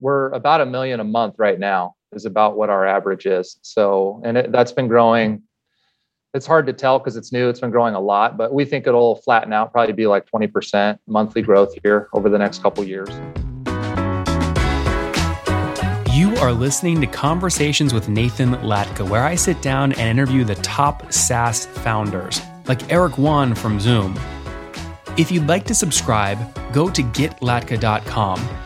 we're about a million a month right now is about what our average is. So, and it, that's been growing. It's hard to tell because it's new. It's been growing a lot, but we think it'll flatten out, probably be like 20% monthly growth here over the next couple years. You are listening to Conversations with Nathan Latka, where I sit down and interview the top SaaS founders, like Eric Yuan from Zoom. If you'd like to subscribe, go to getlatka.com.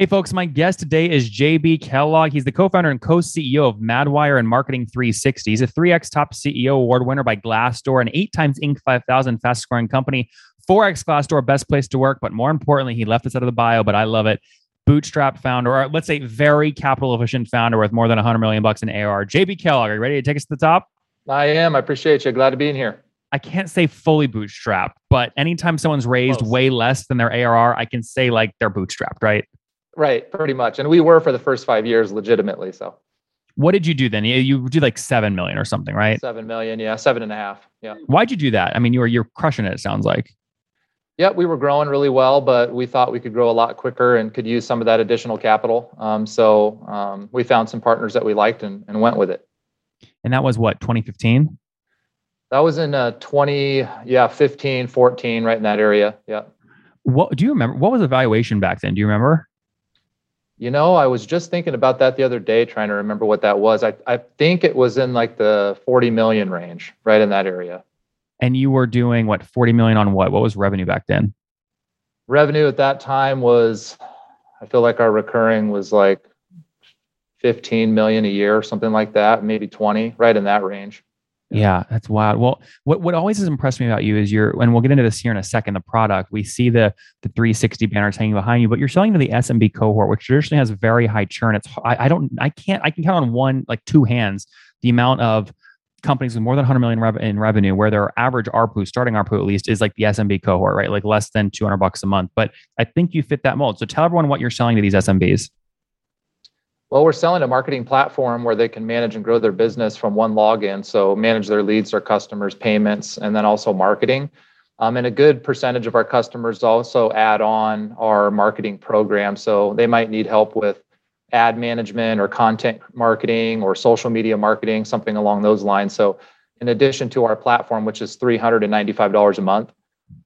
Hey, folks, my guest today is JB Kellogg. He's the co founder and co CEO of Madwire and Marketing 360. He's a 3X Top CEO Award winner by Glassdoor, an eight times Inc. 5000 fastest growing company, 4X Glassdoor, best place to work. But more importantly, he left this out of the bio, but I love it. Bootstrap founder, or let's say very capital efficient founder with more than 100 million bucks in AR. JB Kellogg, are you ready to take us to the top? I am. I appreciate you. Glad to be in here. I can't say fully bootstrapped, but anytime someone's raised Close. way less than their ARR, I can say like they're bootstrapped, right? Right, pretty much. And we were for the first five years legitimately. So what did you do then? You, you did like seven million or something, right? Seven million, yeah, seven and a half. Yeah. Why'd you do that? I mean, you were you're crushing it, it sounds like. Yeah, we were growing really well, but we thought we could grow a lot quicker and could use some of that additional capital. Um, so um, we found some partners that we liked and, and went with it. And that was what, 2015? That was in uh, 20, yeah, 15, 14, right in that area. Yeah. What do you remember? What was the valuation back then? Do you remember? You know, I was just thinking about that the other day, trying to remember what that was. I, I think it was in like the 40 million range, right in that area. And you were doing what, 40 million on what? What was revenue back then? Revenue at that time was, I feel like our recurring was like 15 million a year, or something like that, maybe 20, right in that range. Yeah, that's wild. Well, what, what always has impressed me about you is your, and we'll get into this here in a second, the product. We see the the 360 banners hanging behind you, but you're selling to the SMB cohort, which traditionally has very high churn. It's I, I don't I can't I can count on one like two hands the amount of companies with more than 100 million in revenue where their average ARPU, starting ARPU at least, is like the SMB cohort, right? Like less than 200 bucks a month. But I think you fit that mold. So tell everyone what you're selling to these SMBs. Well, we're selling a marketing platform where they can manage and grow their business from one login. So manage their leads, their customers, payments, and then also marketing. Um, and a good percentage of our customers also add on our marketing program. So they might need help with ad management or content marketing or social media marketing, something along those lines. So in addition to our platform, which is $395 a month,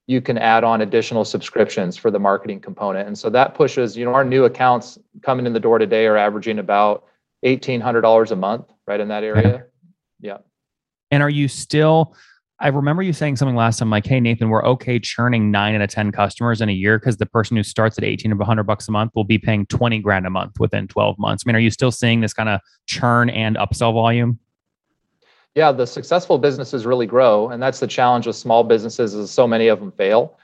you can add on additional subscriptions for the marketing component. And so that pushes, you know, our new accounts coming in the door today are averaging about $1,800 a month, right in that area. Yeah. And are you still, I remember you saying something last time like, hey, Nathan, we're okay churning nine out of 10 customers in a year because the person who starts at 18 or 100 bucks a month will be paying 20 grand a month within 12 months. I mean, are you still seeing this kind of churn and upsell volume? Yeah, the successful businesses really grow, and that's the challenge with small businesses is so many of them fail.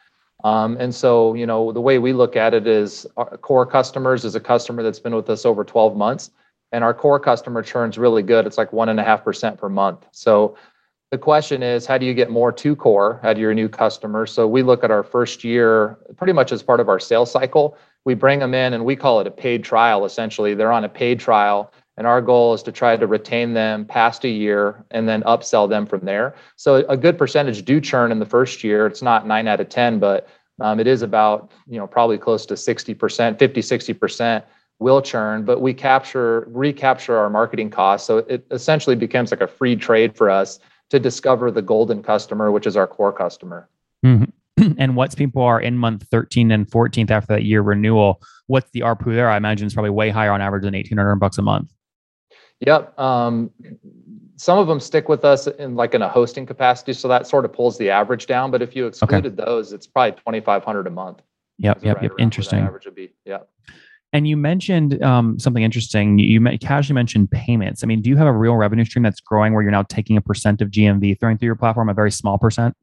Um, and so, you know, the way we look at it is our core customers is a customer that's been with us over 12 months, and our core customer churn's really good. It's like one and a half percent per month. So the question is, how do you get more to core out of your new customer? So we look at our first year pretty much as part of our sales cycle. We bring them in and we call it a paid trial. Essentially, they're on a paid trial and our goal is to try to retain them past a year and then upsell them from there. So a good percentage do churn in the first year. It's not nine out of 10, but um, it is about, you know, probably close to 60%, 50, 60% will churn, but we capture, recapture our marketing costs. So it essentially becomes like a free trade for us to discover the golden customer, which is our core customer. Mm-hmm. and once people are in month 13 and 14th after that year renewal, what's the ARPU there? I imagine it's probably way higher on average than 1800 bucks a month. Yep. Um, some of them stick with us in like in a hosting capacity, so that sort of pulls the average down. But if you excluded okay. those, it's probably twenty five hundred a month. Yep. Yep. Right yep. Interesting. Average would be. Yeah. And you mentioned um, something interesting. You, you casually mentioned payments. I mean, do you have a real revenue stream that's growing where you're now taking a percent of GMV throwing through your platform, a very small percent?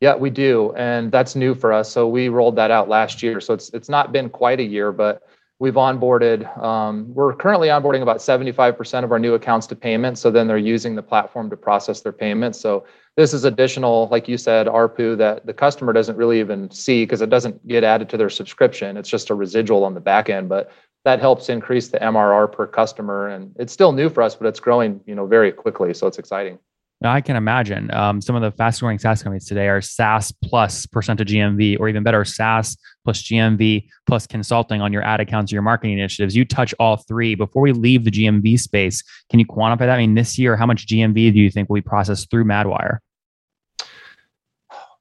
Yeah, we do, and that's new for us. So we rolled that out last year. So it's it's not been quite a year, but we've onboarded um, we're currently onboarding about 75% of our new accounts to payment so then they're using the platform to process their payments. So this is additional like you said arpu that the customer doesn't really even see because it doesn't get added to their subscription. It's just a residual on the back end but that helps increase the mrr per customer and it's still new for us but it's growing you know very quickly so it's exciting now, I can imagine um, some of the fast growing SaaS companies today are SaaS plus percent of GMV, or even better, SaaS plus GMV plus consulting on your ad accounts or your marketing initiatives. You touch all three. Before we leave the GMV space, can you quantify that? I mean, this year, how much GMV do you think will be processed through Madwire?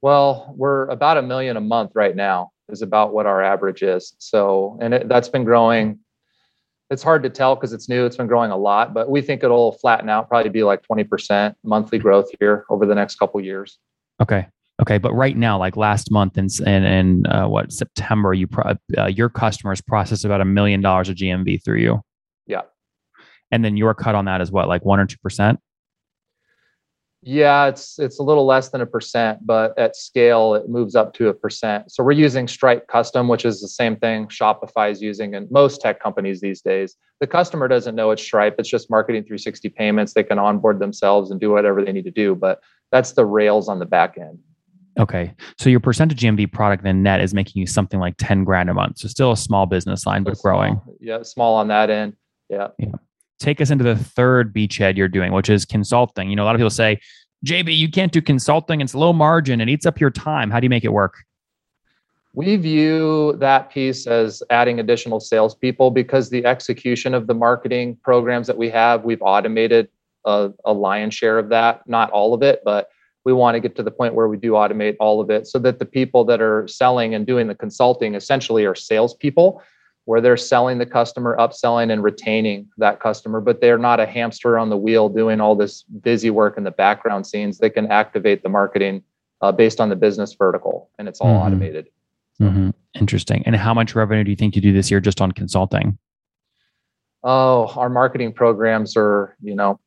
Well, we're about a million a month right now, is about what our average is. So, and it, that's been growing it's hard to tell because it's new. It's been growing a lot, but we think it'll flatten out, probably be like 20% monthly growth here over the next couple years. Okay. Okay. But right now, like last month and in, in, uh, what September, you pro- uh, your customers process about a million dollars of GMV through you. Yeah. And then your cut on that is what, like one or two percent? Yeah, it's it's a little less than a percent, but at scale it moves up to a percent. So we're using Stripe Custom, which is the same thing Shopify is using, and most tech companies these days. The customer doesn't know it's Stripe; it's just Marketing 360 payments. They can onboard themselves and do whatever they need to do, but that's the rails on the back end. Okay, so your percentage GMV product then net is making you something like ten grand a month. So still a small business line, but growing. Yeah, small on that end. Yeah. Yeah take us into the third beachhead you're doing, which is consulting. You know, a lot of people say, JB, you can't do consulting. It's low margin. It eats up your time. How do you make it work? We view that piece as adding additional salespeople because the execution of the marketing programs that we have, we've automated a, a lion's share of that. Not all of it, but we want to get to the point where we do automate all of it so that the people that are selling and doing the consulting essentially are salespeople where they're selling the customer, upselling and retaining that customer, but they're not a hamster on the wheel doing all this busy work in the background scenes. They can activate the marketing uh, based on the business vertical, and it's all mm-hmm. automated. Mm-hmm. Interesting. And how much revenue do you think you do this year just on consulting? Oh, our marketing programs are, you know,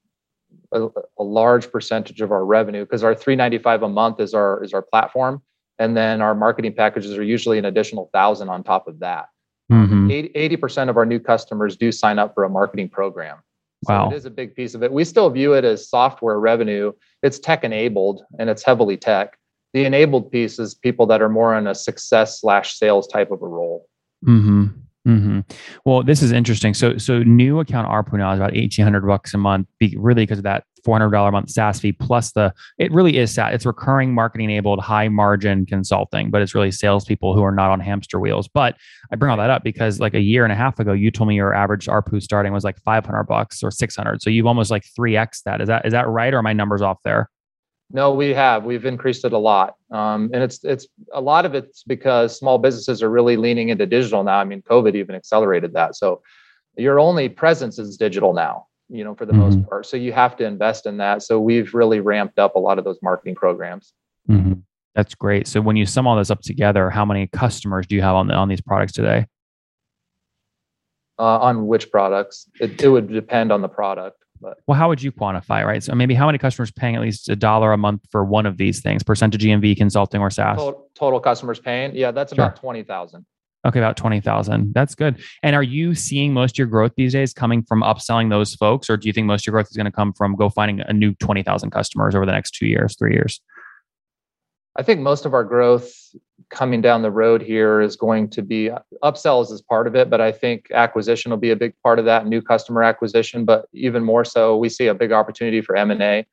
a, a large percentage of our revenue because our 395 a month is our is our platform, and then our marketing packages are usually an additional thousand on top of that. Mm-hmm. 80, percent of our new customers do sign up for a marketing program. So wow. it is a big piece of it. We still view it as software revenue. It's tech enabled and it's heavily tech. The enabled piece is people that are more in a success slash sales type of a role. Mm-hmm. Mm-hmm. Well, this is interesting. So, so new account ARPU now is about eighteen hundred bucks a month, really because of that four hundred dollar a month SaaS fee plus the. It really is SaaS. It's recurring marketing enabled, high margin consulting, but it's really salespeople who are not on hamster wheels. But I bring all that up because like a year and a half ago, you told me your average ARPU starting was like five hundred bucks or six hundred. So you've almost like three x that. Is that is that right, or are my numbers off there? No, we have. We've increased it a lot, um, and it's it's a lot of it's because small businesses are really leaning into digital now. I mean, COVID even accelerated that. So your only presence is digital now. You know, for the mm-hmm. most part. So you have to invest in that. So we've really ramped up a lot of those marketing programs. Mm-hmm. That's great. So when you sum all this up together, how many customers do you have on the, on these products today? Uh, on which products? It, it would depend on the product. But well, how would you quantify, right? So maybe how many customers paying at least a dollar a month for one of these things, percentage GMV, consulting, or SaaS? Total, total customers paying, yeah, that's sure. about twenty thousand. Okay, about twenty thousand. That's good. And are you seeing most of your growth these days coming from upselling those folks, or do you think most of your growth is going to come from go finding a new twenty thousand customers over the next two years, three years? I think most of our growth coming down the road here is going to be upsells as part of it, but I think acquisition will be a big part of that, new customer acquisition. But even more so, we see a big opportunity for M and A.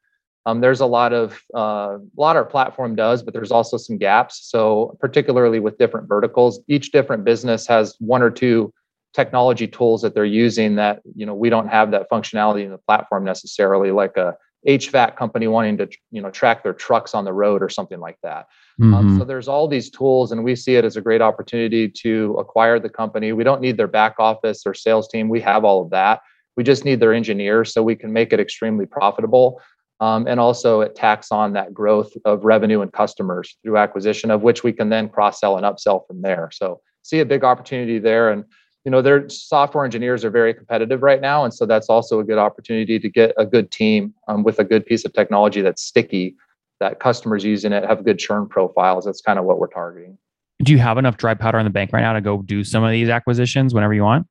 Um, there's a lot of uh, a lot our platform does, but there's also some gaps. So particularly with different verticals, each different business has one or two technology tools that they're using that you know we don't have that functionality in the platform necessarily, like a HVAC company wanting to you know track their trucks on the road or something like that. Mm-hmm. Um, so there's all these tools, and we see it as a great opportunity to acquire the company. We don't need their back office or sales team. We have all of that. We just need their engineers so we can make it extremely profitable. Um, and also it tacks on that growth of revenue and customers through acquisition, of which we can then cross sell and upsell from there. So see a big opportunity there. And you know their software engineers are very competitive right now and so that's also a good opportunity to get a good team um, with a good piece of technology that's sticky that customers using it have good churn profiles that's kind of what we're targeting Do you have enough dry powder in the bank right now to go do some of these acquisitions whenever you want?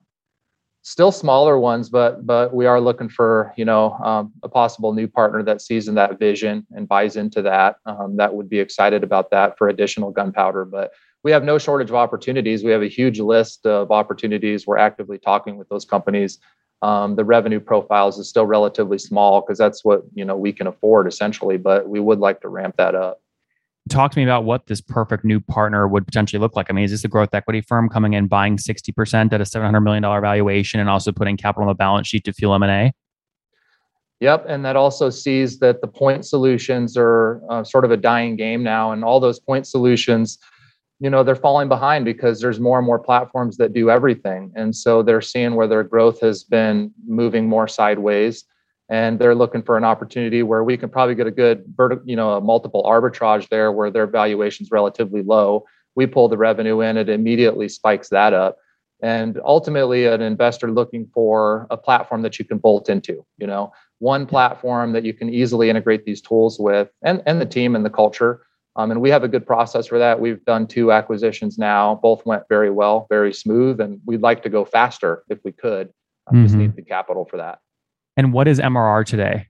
Still smaller ones, but but we are looking for you know um, a possible new partner that sees in that vision and buys into that. Um, that would be excited about that for additional gunpowder. But we have no shortage of opportunities. We have a huge list of opportunities. We're actively talking with those companies. Um, the revenue profiles is still relatively small because that's what you know we can afford essentially, but we would like to ramp that up. Talk to me about what this perfect new partner would potentially look like. I mean, is this a growth equity firm coming in buying 60% at a $700 million valuation and also putting capital on the balance sheet to fuel M&A? Yep, and that also sees that the point solutions are uh, sort of a dying game now, and all those point solutions you know they're falling behind because there's more and more platforms that do everything. And so they're seeing where their growth has been moving more sideways. And they're looking for an opportunity where we can probably get a good you know a multiple arbitrage there where their valuation is relatively low. We pull the revenue in it immediately spikes that up. And ultimately an investor looking for a platform that you can bolt into you know. One platform that you can easily integrate these tools with and and the team and the culture um, and we have a good process for that. We've done two acquisitions now. Both went very well, very smooth, and we'd like to go faster if we could. Um, mm-hmm. Just need the capital for that. And what is MRR today?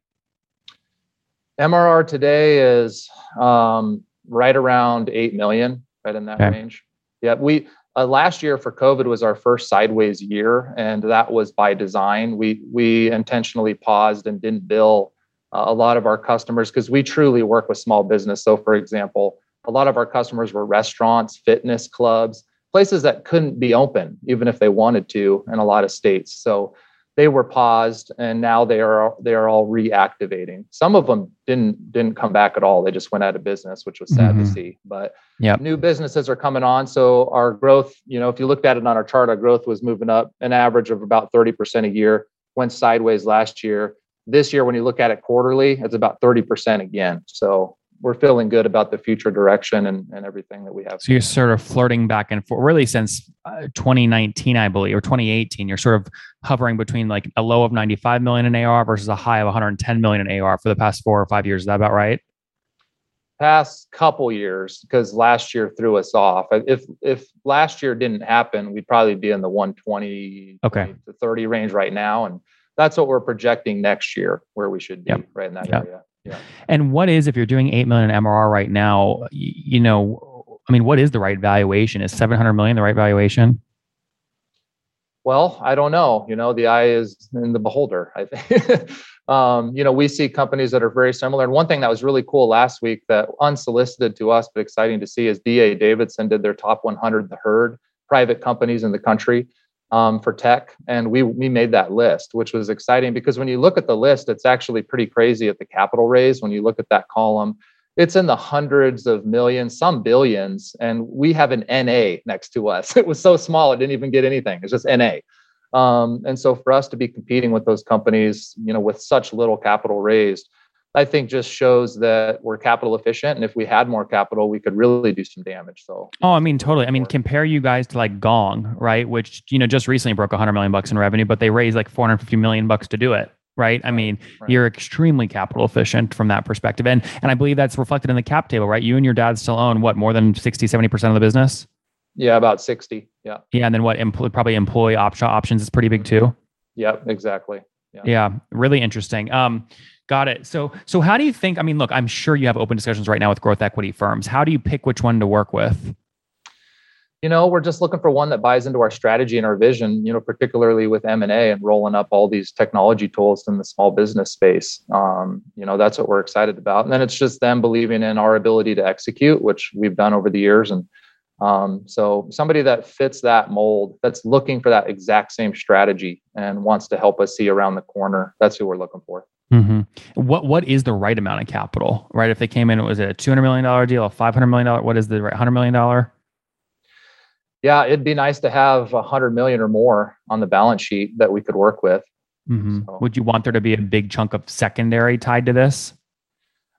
MRR today is um, right around eight million, right in that okay. range. Yeah, we uh, last year for COVID was our first sideways year, and that was by design. We we intentionally paused and didn't bill uh, a lot of our customers because we truly work with small business. So, for example, a lot of our customers were restaurants, fitness clubs, places that couldn't be open even if they wanted to in a lot of states. So they were paused and now they are they are all reactivating. Some of them didn't didn't come back at all. They just went out of business, which was sad mm-hmm. to see. But yep. new businesses are coming on. So our growth, you know, if you looked at it on our chart, our growth was moving up an average of about 30% a year, went sideways last year this year, when you look at it quarterly, it's about 30% again. So we're feeling good about the future direction and, and everything that we have. So you're sort of flirting back and forth, really since uh, 2019, I believe, or 2018. You're sort of hovering between like a low of 95 million in AR versus a high of 110 million in AR for the past four or five years. Is that about right? Past couple years, because last year threw us off. If if last year didn't happen, we'd probably be in the 120 okay. to 30 range right now, and that's what we're projecting next year where we should be yep. right in that yep. area. Yeah. And what is if you're doing 8 million MRR right now, you, know, I mean, what is the right valuation? Is 700 million the right valuation? Well, I don't know. You know, the eye is in the beholder, I think. um, you know, we see companies that are very similar. And one thing that was really cool last week that unsolicited to us, but exciting to see is DA Davidson did their top 100, the herd private companies in the country um, for tech, and we we made that list, which was exciting because when you look at the list, it's actually pretty crazy at the capital raise. When you look at that column, it's in the hundreds of millions, some billions, and we have an NA next to us. It was so small, it didn't even get anything. It's just NA. Um, and so for us to be competing with those companies, you know, with such little capital raised, I think just shows that we're capital efficient. And if we had more capital, we could really do some damage. So, oh, I mean, totally. I mean, compare you guys to like Gong, right? Which, you know, just recently broke 100 million bucks in revenue, but they raised like 450 million bucks to do it. Right. I mean, right. you're extremely capital efficient from that perspective. And, and I believe that's reflected in the cap table, right? You and your dad still own what, more than 60, 70% of the business? Yeah, about 60. Yeah. Yeah. And then what, empl- probably employee option options is pretty big too. Yep, exactly. Yeah. yeah, really interesting. Um, Got it. So, so how do you think? I mean, look, I'm sure you have open discussions right now with growth equity firms. How do you pick which one to work with? You know, we're just looking for one that buys into our strategy and our vision. You know, particularly with M and A and rolling up all these technology tools in the small business space. Um, you know, that's what we're excited about. And then it's just them believing in our ability to execute, which we've done over the years. And um, so, somebody that fits that mold, that's looking for that exact same strategy and wants to help us see around the corner. That's who we're looking for. Mm-hmm. What what is the right amount of capital? Right, if they came in, it was it a two hundred million dollar deal, a five hundred million dollar? What is the right hundred million dollar? Yeah, it'd be nice to have a hundred million or more on the balance sheet that we could work with. Mm-hmm. So, would you want there to be a big chunk of secondary tied to this?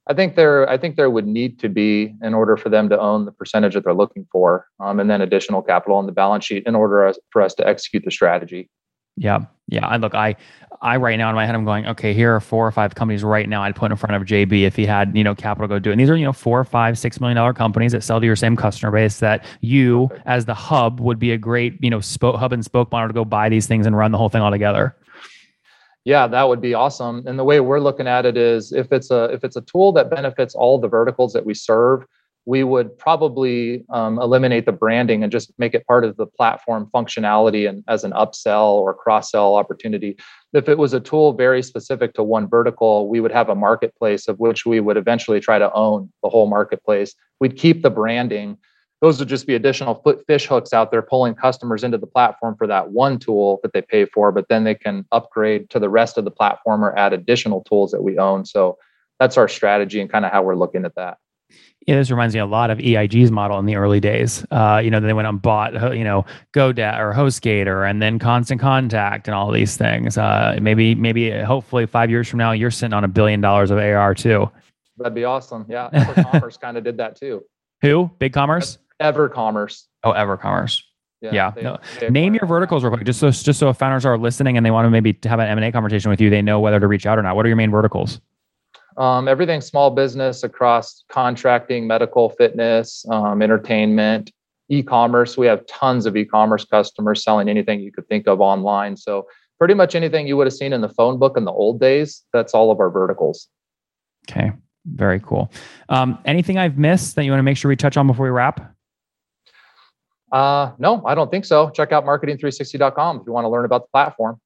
I think there, I think there would need to be in order for them to own the percentage that they're looking for, um, and then additional capital on the balance sheet in order for us to execute the strategy. Yeah. Yeah. I look, I, I right now in my head, I'm going, okay, here are four or five companies right now I'd put in front of JB if he had, you know, capital to go do it. And these are, you know, four or five, six million dollar companies that sell to your same customer base that you as the hub would be a great, you know, spoke hub and spoke model to go buy these things and run the whole thing all together. Yeah, that would be awesome. And the way we're looking at it is if it's a if it's a tool that benefits all the verticals that we serve, we would probably um, eliminate the branding and just make it part of the platform functionality and as an upsell or cross sell opportunity. If it was a tool very specific to one vertical, we would have a marketplace of which we would eventually try to own the whole marketplace. We'd keep the branding. Those would just be additional fish hooks out there pulling customers into the platform for that one tool that they pay for, but then they can upgrade to the rest of the platform or add additional tools that we own. So that's our strategy and kind of how we're looking at that yeah, this reminds me a lot of EIG's model in the early days. Uh, you know, they went and bought, uh, you know, GoDaddy or HostGator and then Constant Contact and all these things. Uh, maybe, maybe, uh, hopefully, five years from now, you're sitting on a billion dollars of AR too. That'd be awesome. Yeah, EverCommerce kind of did that too. Who? BigCommerce? EverCommerce. Oh, EverCommerce. Yeah. yeah. They, no. they Name your verticals real quick, just so just so if founders are listening and they want to maybe have an M and A conversation with you, they know whether to reach out or not. What are your main verticals? Um, everything small business across contracting, medical, fitness, um, entertainment, e-commerce. We have tons of e-commerce customers selling anything you could think of online. So pretty much anything you would have seen in the phone book in the old days, that's all of our verticals. Okay, very cool. Um, anything I've missed that you want to make sure we touch on before we wrap? Uh, no, I don't think so. Check out marketing360.com if you want to learn about the platform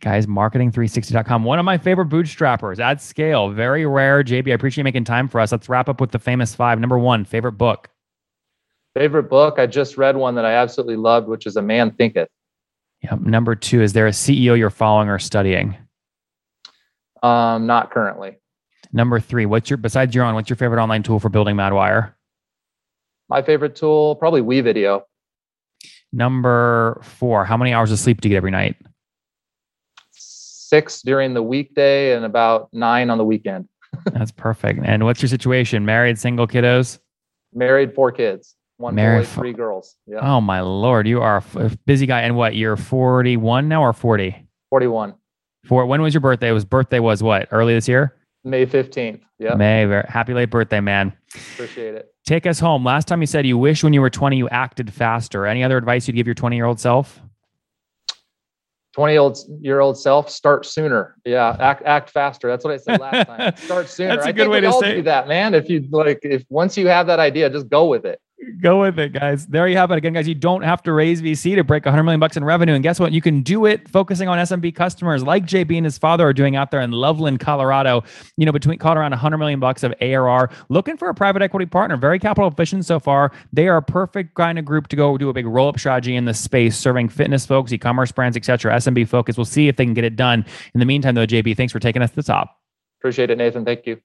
guys marketing360.com one of my favorite bootstrappers at scale. Very rare. Jb i appreciate you making time for us. Let's wrap up with the famous five. Number one favorite book. Favorite book? I just read one that i absolutely loved which is a man thinketh. Yep. Number two is there a ceo you're following or studying? Um not currently. Number three what's your besides your own what's your favorite online tool for building madwire? My favorite tool probably WeVideo number four how many hours of sleep do you get every night six during the weekday and about nine on the weekend. That's perfect. And what's your situation? Married, single, kiddos? Married, four kids. One Married, boy, three girls. Yeah. Oh my lord, you are a busy guy. And what? You're 41 now or 40? 41. For when was your birthday? It was birthday was what? Early this year? May 15th. Yeah. May. Very, happy late birthday, man. Appreciate it. Take us home. Last time you said you wish when you were 20 you acted faster. Any other advice you'd give your 20 year old self? 20 old year old self start sooner. Yeah act act faster. That's what i said last time. Start sooner. That's a good way to say that man. If you like if once you have that idea just go with it Go with it, guys. There you have it. Again, guys, you don't have to raise VC to break 100 million bucks in revenue. And guess what? You can do it focusing on SMB customers like JB and his father are doing out there in Loveland, Colorado. You know, between caught around 100 million bucks of ARR, looking for a private equity partner. Very capital efficient so far. They are a perfect kind of group to go do a big roll up strategy in the space, serving fitness folks, e-commerce brands, etc. SMB focus. We'll see if they can get it done. In the meantime, though, JB, thanks for taking us to the top. Appreciate it, Nathan. Thank you.